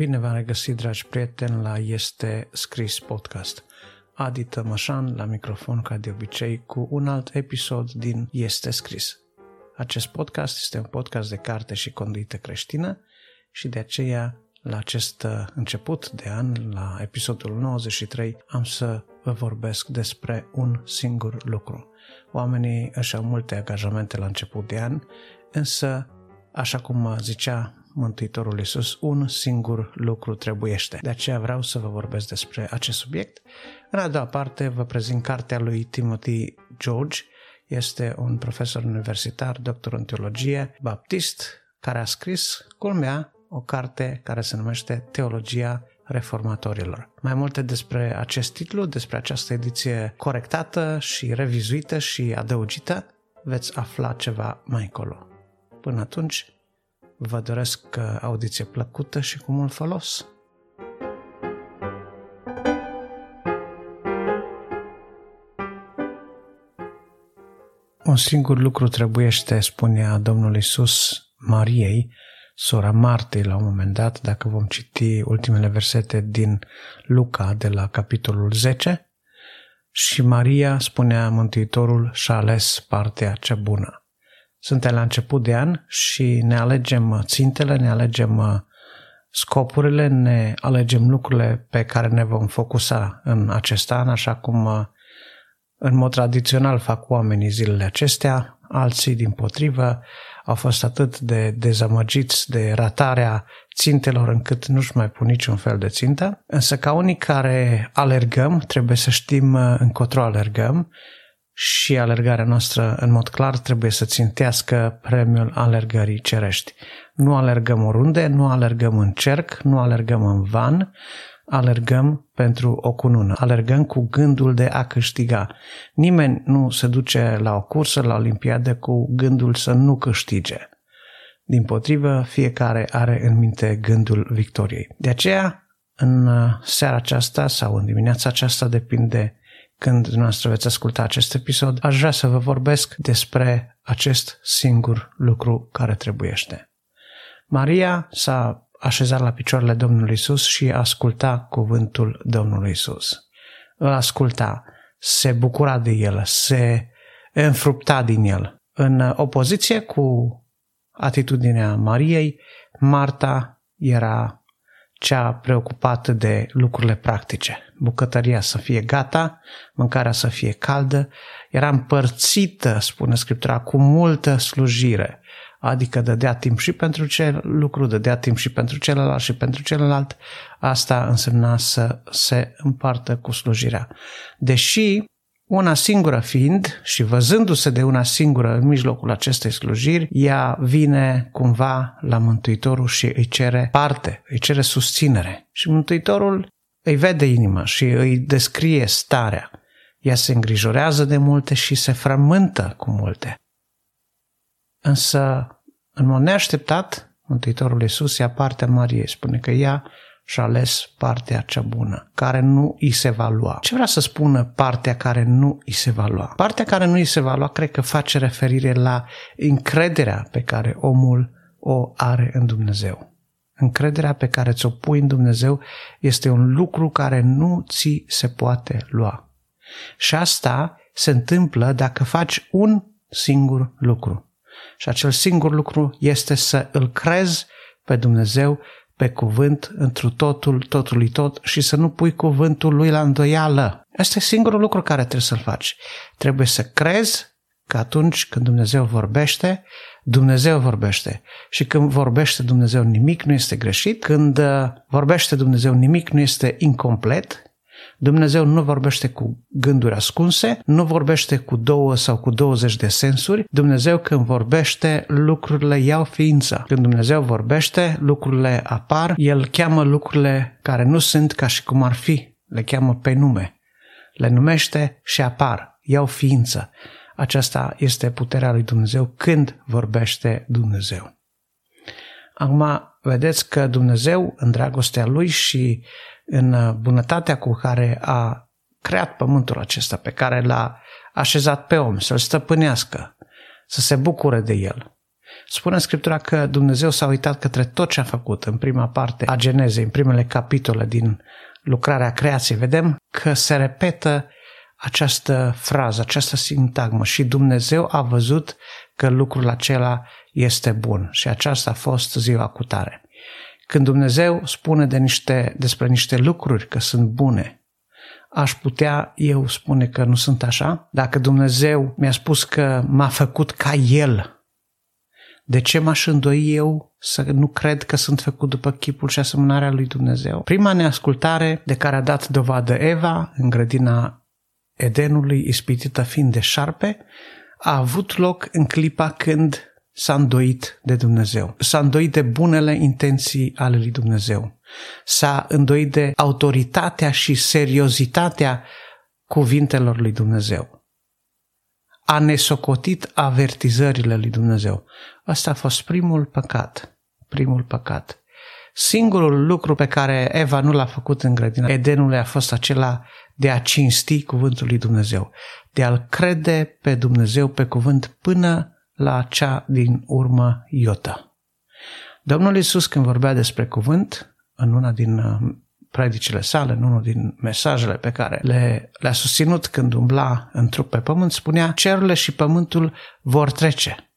Bine v-am regăsit, dragi prieteni, la Este Scris Podcast. Adi Tămășan la microfon, ca de obicei, cu un alt episod din Este Scris. Acest podcast este un podcast de carte și conduită creștină și de aceea, la acest uh, început de an, la episodul 93, am să vă vorbesc despre un singur lucru. Oamenii își au multe angajamente la început de an, însă, așa cum zicea Mântuitorul Iisus, un singur lucru trebuiește. De aceea vreau să vă vorbesc despre acest subiect. În a doua parte vă prezint cartea lui Timothy George. Este un profesor universitar, doctor în teologie, baptist, care a scris, culmea, o carte care se numește Teologia reformatorilor. Mai multe despre acest titlu, despre această ediție corectată și revizuită și adăugită, veți afla ceva mai încolo. Până atunci, Vă doresc uh, audiție plăcută și cu mult folos! Un singur lucru trebuiește, spunea Domnul Isus Mariei, sora Martei la un moment dat, dacă vom citi ultimele versete din Luca de la capitolul 10, și Maria, spunea Mântuitorul, și-a ales partea cea bună. Suntem la început de an și ne alegem uh, țintele, ne alegem uh, scopurile, ne alegem lucrurile pe care ne vom focusa în acest an, așa cum uh, în mod tradițional fac oamenii zilele acestea, alții din potrivă au fost atât de dezamăgiți de ratarea țintelor încât nu-și mai pun niciun fel de țintă. Însă ca unii care alergăm, trebuie să știm încotro alergăm și alergarea noastră, în mod clar, trebuie să țintească premiul alergării cerești. Nu alergăm oriunde, nu alergăm în cerc, nu alergăm în van, alergăm pentru o cunună, alergăm cu gândul de a câștiga. Nimeni nu se duce la o cursă, la olimpiadă, cu gândul să nu câștige. Din potrivă, fiecare are în minte gândul victoriei. De aceea, în seara aceasta sau în dimineața aceasta, depinde când dumneavoastră veți asculta acest episod, aș vrea să vă vorbesc despre acest singur lucru care trebuiește. Maria s-a așezat la picioarele Domnului Isus și asculta cuvântul Domnului Isus. Îl asculta, se bucura de el, se înfrupta din el. În opoziție cu atitudinea Mariei, Marta era cea preocupată de lucrurile practice. Bucătăria să fie gata, mâncarea să fie caldă, era împărțită, spune Scriptura, cu multă slujire, adică dădea timp și pentru cel lucru, dădea timp și pentru celălalt și pentru celălalt. Asta însemna să se împartă cu slujirea. Deși una singură fiind și văzându-se de una singură în mijlocul acestei slujiri, ea vine cumva la Mântuitorul și îi cere parte, îi cere susținere. Și Mântuitorul îi vede inima și îi descrie starea. Ea se îngrijorează de multe și se frământă cu multe. Însă, în mod neașteptat, Mântuitorul Iisus ia partea Mariei, spune că ea și ales partea cea bună, care nu îi se va lua. Ce vrea să spună partea care nu îi se va lua? Partea care nu îi se va lua cred că face referire la încrederea pe care omul o are în Dumnezeu. Încrederea pe care ți-o pui în Dumnezeu este un lucru care nu ți se poate lua. Și asta se întâmplă dacă faci un singur lucru. Și acel singur lucru este să îl crezi pe Dumnezeu pe cuvânt întru totul, totului tot și să nu pui cuvântul lui la îndoială. Asta e singurul lucru care trebuie să-l faci. Trebuie să crezi că atunci când Dumnezeu vorbește, Dumnezeu vorbește. Și când vorbește Dumnezeu nimic nu este greșit, când uh, vorbește Dumnezeu nimic nu este incomplet, Dumnezeu nu vorbește cu gânduri ascunse, nu vorbește cu două sau cu 20 de sensuri. Dumnezeu când vorbește, lucrurile iau ființă. Când Dumnezeu vorbește, lucrurile apar. El cheamă lucrurile care nu sunt ca și cum ar fi. Le cheamă pe nume. Le numește și apar. Iau ființă. Aceasta este puterea lui Dumnezeu când vorbește Dumnezeu. Acum, vedeți că Dumnezeu, în dragostea Lui și în uh, bunătatea cu care a creat pământul acesta, pe care l-a așezat pe om, să-l stăpânească, să se bucure de el. Spune în Scriptura că Dumnezeu s-a uitat către tot ce a făcut în prima parte a Genezei, în primele capitole din lucrarea creației. Vedem că se repetă această frază, această sintagmă și Dumnezeu a văzut că lucrul acela este bun și aceasta a fost ziua cu tare. Când Dumnezeu spune de niște, despre niște lucruri că sunt bune, aș putea eu spune că nu sunt așa? Dacă Dumnezeu mi-a spus că m-a făcut ca El, de ce m-aș îndoi eu să nu cred că sunt făcut după chipul și asemănarea lui Dumnezeu? Prima neascultare de care a dat dovadă Eva în grădina Edenului, ispitită fiind de șarpe, a avut loc în clipa când s-a îndoit de Dumnezeu. S-a îndoit de bunele intenții ale lui Dumnezeu. S-a îndoit de autoritatea și seriozitatea cuvintelor lui Dumnezeu. A nesocotit avertizările lui Dumnezeu. Asta a fost primul păcat. Primul păcat. Singurul lucru pe care Eva nu l-a făcut în grădina Edenului a fost acela de a cinsti cuvântul lui Dumnezeu, de a-L crede pe Dumnezeu pe cuvânt până la cea din urmă Iota. Domnul Iisus când vorbea despre cuvânt, în una din uh, predicile sale, în unul din mesajele pe care le, le-a susținut când umbla în trup pe pământ, spunea, cerurile și pământul vor trece,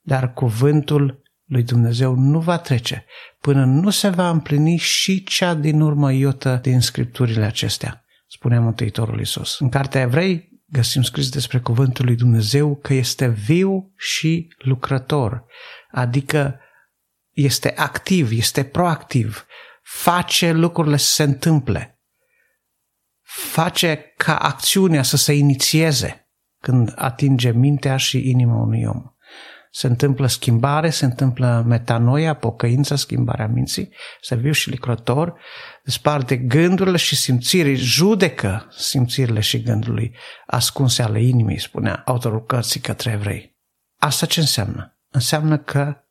dar cuvântul lui Dumnezeu nu va trece până nu se va împlini și cea din urmă iotă din scripturile acestea, spunea Mântuitorul Iisus. În cartea Evrei găsim scris despre cuvântul lui Dumnezeu că este viu și lucrător, adică este activ, este proactiv, face lucrurile să se întâmple, face ca acțiunea să se inițieze când atinge mintea și inima unui om se întâmplă schimbare, se întâmplă metanoia, pocăința, schimbarea minții, serviu și lucrător, desparte gândurile și simțirii, judecă simțirile și gândurile ascunse ale inimii, spunea autorul cărții către evrei. Asta ce înseamnă? Înseamnă că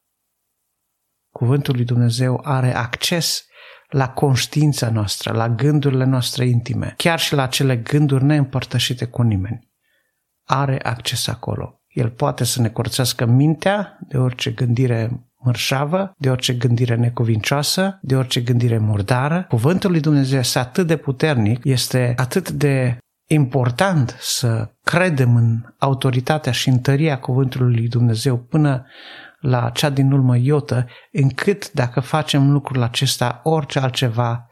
cuvântul lui Dumnezeu are acces la conștiința noastră, la gândurile noastre intime, chiar și la acele gânduri neîmpărtășite cu nimeni. Are acces acolo. El poate să ne curățească mintea de orice gândire mărșavă, de orice gândire necuvincioasă, de orice gândire murdară. Cuvântul lui Dumnezeu este atât de puternic, este atât de important să credem în autoritatea și întăria cuvântului lui Dumnezeu până la cea din urmă iotă, încât dacă facem lucrul acesta, orice altceva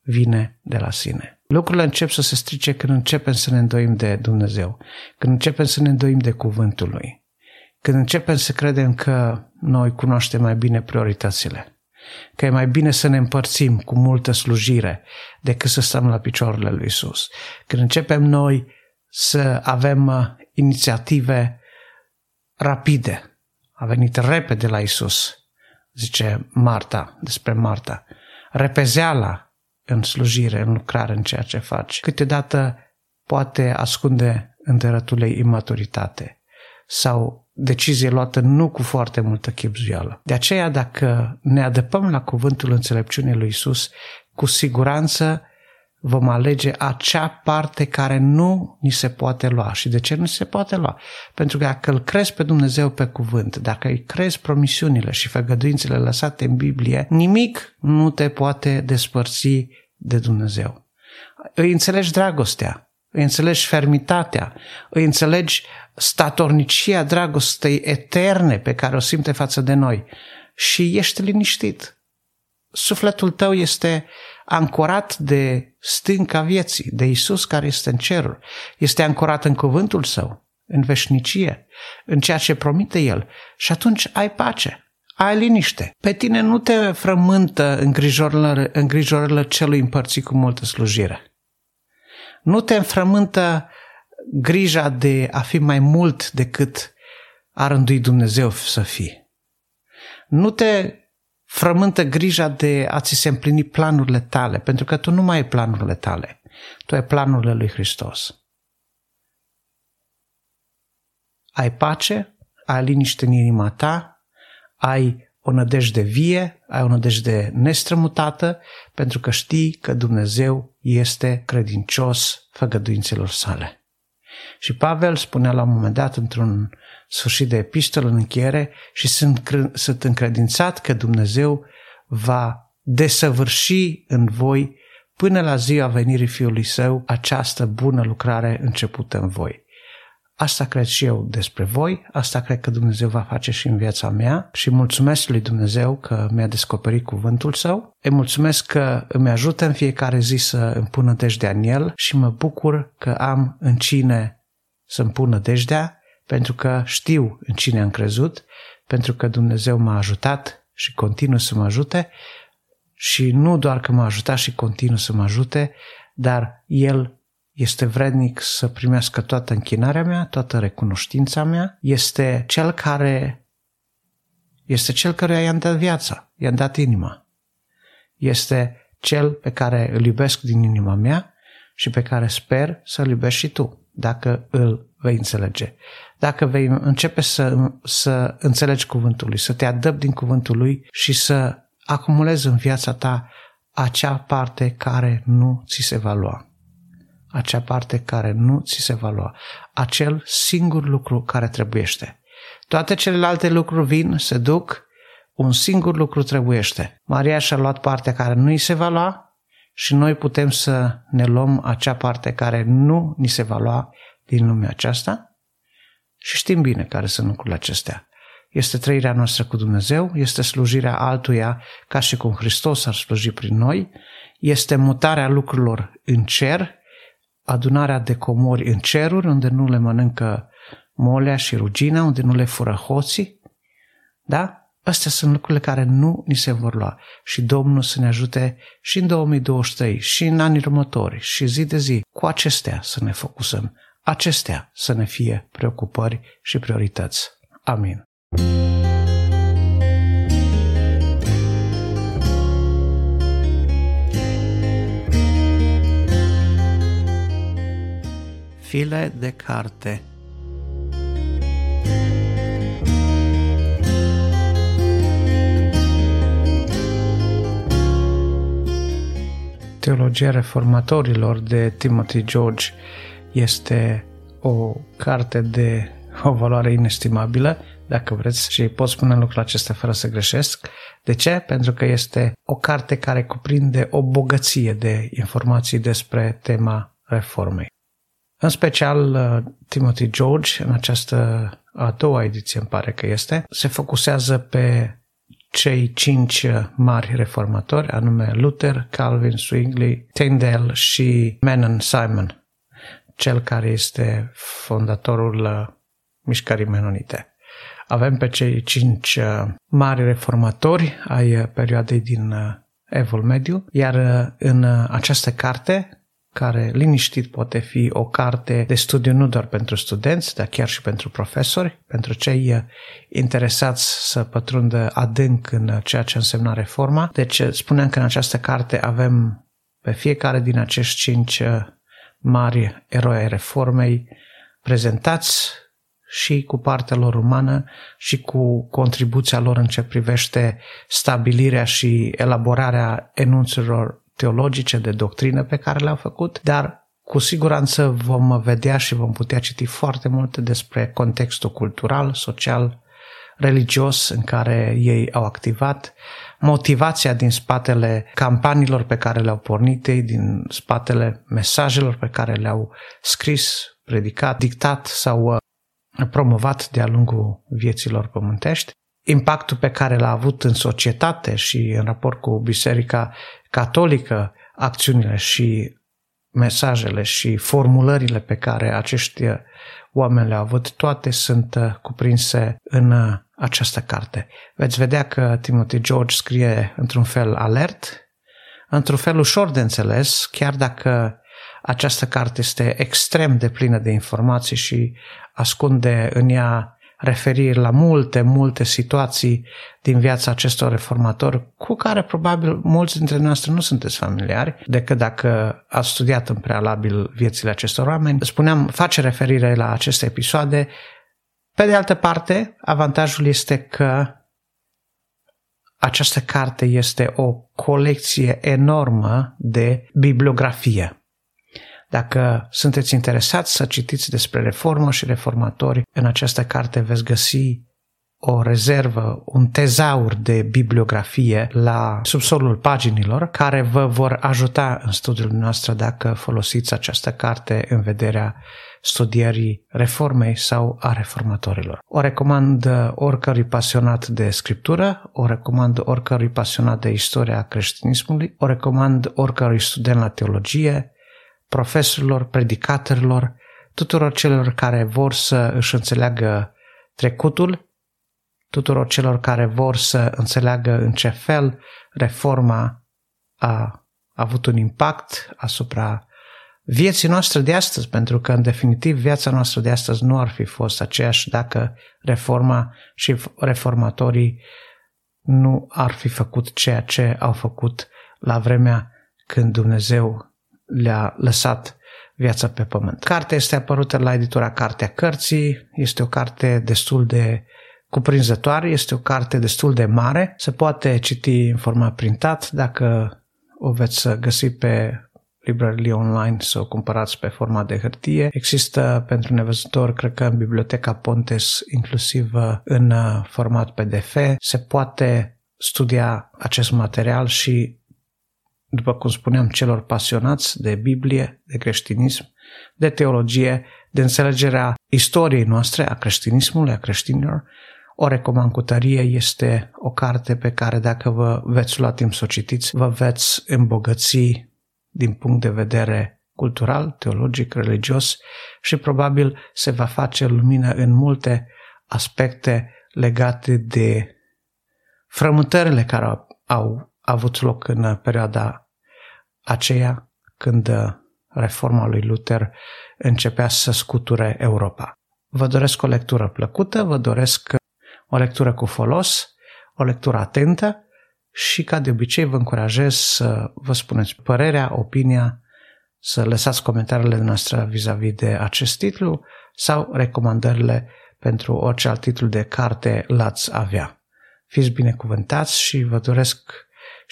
vine de la sine. Lucrurile încep să se strice când începem să ne îndoim de Dumnezeu, când începem să ne îndoim de cuvântul Lui, când începem să credem că noi cunoaștem mai bine prioritățile, că e mai bine să ne împărțim cu multă slujire decât să stăm la picioarele lui Isus. Când începem noi să avem uh, inițiative rapide, a venit repede la Isus, zice Marta despre Marta, repezeala în slujire, în lucrare, în ceea ce faci. Câteodată poate ascunde în ei imaturitate sau decizie luată nu cu foarte multă chipzuială. De aceea, dacă ne adăpăm la cuvântul înțelepciunii lui Isus, cu siguranță vom alege acea parte care nu ni se poate lua. Și de ce nu se poate lua? Pentru că dacă îl crezi pe Dumnezeu pe cuvânt, dacă îi crezi promisiunile și făgăduințele lăsate în Biblie, nimic nu te poate despărți de Dumnezeu. Îi înțelegi dragostea, îi înțelegi fermitatea, îi înțelegi statornicia dragostei eterne pe care o simte față de noi și ești liniștit. Sufletul tău este ancorat de stânca vieții, de Isus care este în cerul. Este ancorat în cuvântul său, în veșnicie, în ceea ce promite El. Și atunci ai pace ai liniște. Pe tine nu te frământă îngrijorările, îngrijorările celui împărțit cu multă slujire. Nu te înfrământă grija de a fi mai mult decât a rândui Dumnezeu să fii. Nu te frământă grija de a ți se împlini planurile tale, pentru că tu nu mai ai planurile tale, tu ai planurile lui Hristos. Ai pace, ai liniște în inima ta, ai o nădejde vie, ai o nădejde nestrămutată, pentru că știi că Dumnezeu este credincios făgăduințelor sale. Și Pavel spunea la un moment dat într-un sfârșit de epistolă în încheiere și sunt, sunt încredințat că Dumnezeu va desăvârși în voi până la ziua venirii Fiului Său această bună lucrare începută în voi. Asta cred și eu despre voi, asta cred că Dumnezeu va face și în viața mea și mulțumesc lui Dumnezeu că mi-a descoperit cuvântul său. Îi mulțumesc că îmi ajută în fiecare zi să îmi pună dejdea în el și mă bucur că am în cine să-mi pună dejdea pentru că știu în cine am crezut, pentru că Dumnezeu m-a ajutat și continuă să mă ajute și nu doar că m-a ajutat și continuă să mă ajute, dar El este vrednic să primească toată închinarea mea, toată recunoștința mea, este cel care este cel care i-am dat viața, i-am dat inima. Este cel pe care îl iubesc din inima mea și pe care sper să-l iubești și tu, dacă îl vei înțelege. Dacă vei începe să, să înțelegi cuvântul lui, să te adăpi din cuvântul lui și să acumulezi în viața ta acea parte care nu ți se va lua acea parte care nu ți se va lua, acel singur lucru care trebuiește. Toate celelalte lucruri vin, se duc, un singur lucru trebuiește. Maria și-a luat partea care nu îi se va lua și noi putem să ne luăm acea parte care nu ni se va lua din lumea aceasta și știm bine care sunt lucrurile acestea. Este trăirea noastră cu Dumnezeu, este slujirea altuia ca și cum Hristos ar sluji prin noi, este mutarea lucrurilor în cer, adunarea de comori în ceruri, unde nu le mănâncă molea și rugina, unde nu le fură hoții. Da? Astea sunt lucrurile care nu ni se vor lua. Și Domnul să ne ajute și în 2023, și în anii următori, și zi de zi, cu acestea să ne focusăm. Acestea să ne fie preocupări și priorități. Amin. File de carte Teologia reformatorilor de Timothy George este o carte de o valoare inestimabilă, dacă vreți, și pot spune lucrul acesta fără să greșesc. De ce? Pentru că este o carte care cuprinde o bogăție de informații despre tema reformei. În special, uh, Timothy George, în această a doua ediție, îmi pare că este, se focusează pe cei cinci uh, mari reformatori, anume Luther, Calvin, Zwingli, Tyndale și Menon Simon, cel care este fondatorul uh, mișcării menonite. Avem pe cei cinci mari reformatori ai perioadei din Evul Mediu, iar în această carte, care liniștit poate fi o carte de studiu nu doar pentru studenți, dar chiar și pentru profesori, pentru cei uh, interesați să pătrundă adânc în uh, ceea ce însemna reforma. Deci uh, spuneam că în această carte avem pe fiecare din acești cinci mari eroi ai reformei prezentați și cu partea lor umană și cu contribuția lor în ce privește stabilirea și elaborarea enunțurilor teologice, de doctrină pe care le-au făcut, dar cu siguranță vom vedea și vom putea citi foarte multe despre contextul cultural, social, religios în care ei au activat, motivația din spatele campaniilor pe care le-au pornit ei, din spatele mesajelor pe care le-au scris, predicat, dictat sau uh, promovat de-a lungul vieților pământești, impactul pe care l-a avut în societate și în raport cu Biserica catolică acțiunile și mesajele și formulările pe care acești oameni le-au avut, toate sunt uh, cuprinse în uh, această carte. Veți vedea că Timothy George scrie într-un fel alert, într-un fel ușor de înțeles, chiar dacă această carte este extrem de plină de informații și ascunde în ea referiri la multe, multe situații din viața acestor reformatori cu care probabil mulți dintre noastre nu sunteți familiari, decât dacă ați studiat în prealabil viețile acestor oameni. Spuneam, face referire la aceste episoade. Pe de altă parte, avantajul este că această carte este o colecție enormă de bibliografie. Dacă sunteți interesați să citiți despre reformă și reformatori, în această carte veți găsi o rezervă, un tezaur de bibliografie la subsolul paginilor care vă vor ajuta în studiul nostru dacă folosiți această carte în vederea studierii reformei sau a reformatorilor. O recomand oricărui pasionat de scriptură, o recomand oricărui pasionat de istoria creștinismului, o recomand oricărui student la teologie, profesorilor, predicatorilor, tuturor celor care vor să își înțeleagă trecutul, tuturor celor care vor să înțeleagă în ce fel reforma a avut un impact asupra vieții noastre de astăzi, pentru că, în definitiv, viața noastră de astăzi nu ar fi fost aceeași dacă reforma și reformatorii nu ar fi făcut ceea ce au făcut la vremea când Dumnezeu le-a lăsat viața pe pământ. Cartea este apărută la editura Cartea Cărții, este o carte destul de cuprinzătoare, este o carte destul de mare, se poate citi în format printat, dacă o veți găsi pe librările online să o cumpărați pe format de hârtie. Există pentru nevăzător, cred că în Biblioteca Pontes, inclusiv în format PDF. Se poate studia acest material și după cum spuneam, celor pasionați de Biblie, de creștinism, de teologie, de înțelegerea istoriei noastre, a creștinismului, a creștinilor, o recomand cu tărie, este o carte pe care dacă vă veți lua timp să o citiți, vă veți îmbogăți din punct de vedere cultural, teologic, religios și probabil se va face lumină în multe aspecte legate de frământările care au, au avut loc în perioada aceea când reforma lui Luther începea să scuture Europa. Vă doresc o lectură plăcută, vă doresc o lectură cu folos, o lectură atentă și ca de obicei vă încurajez să vă spuneți părerea, opinia, să lăsați comentariile noastre vis-a-vis de acest titlu sau recomandările pentru orice alt titlu de carte l-ați avea. Fiți binecuvântați și vă doresc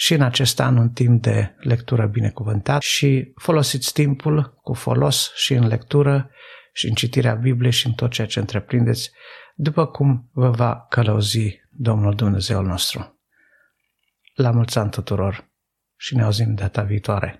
și în acest an un timp de lectură binecuvântat și folosiți timpul cu folos și în lectură și în citirea Bibliei și în tot ceea ce întreprindeți, după cum vă va călăuzi Domnul Dumnezeul nostru. La mulți ani tuturor și ne auzim data viitoare!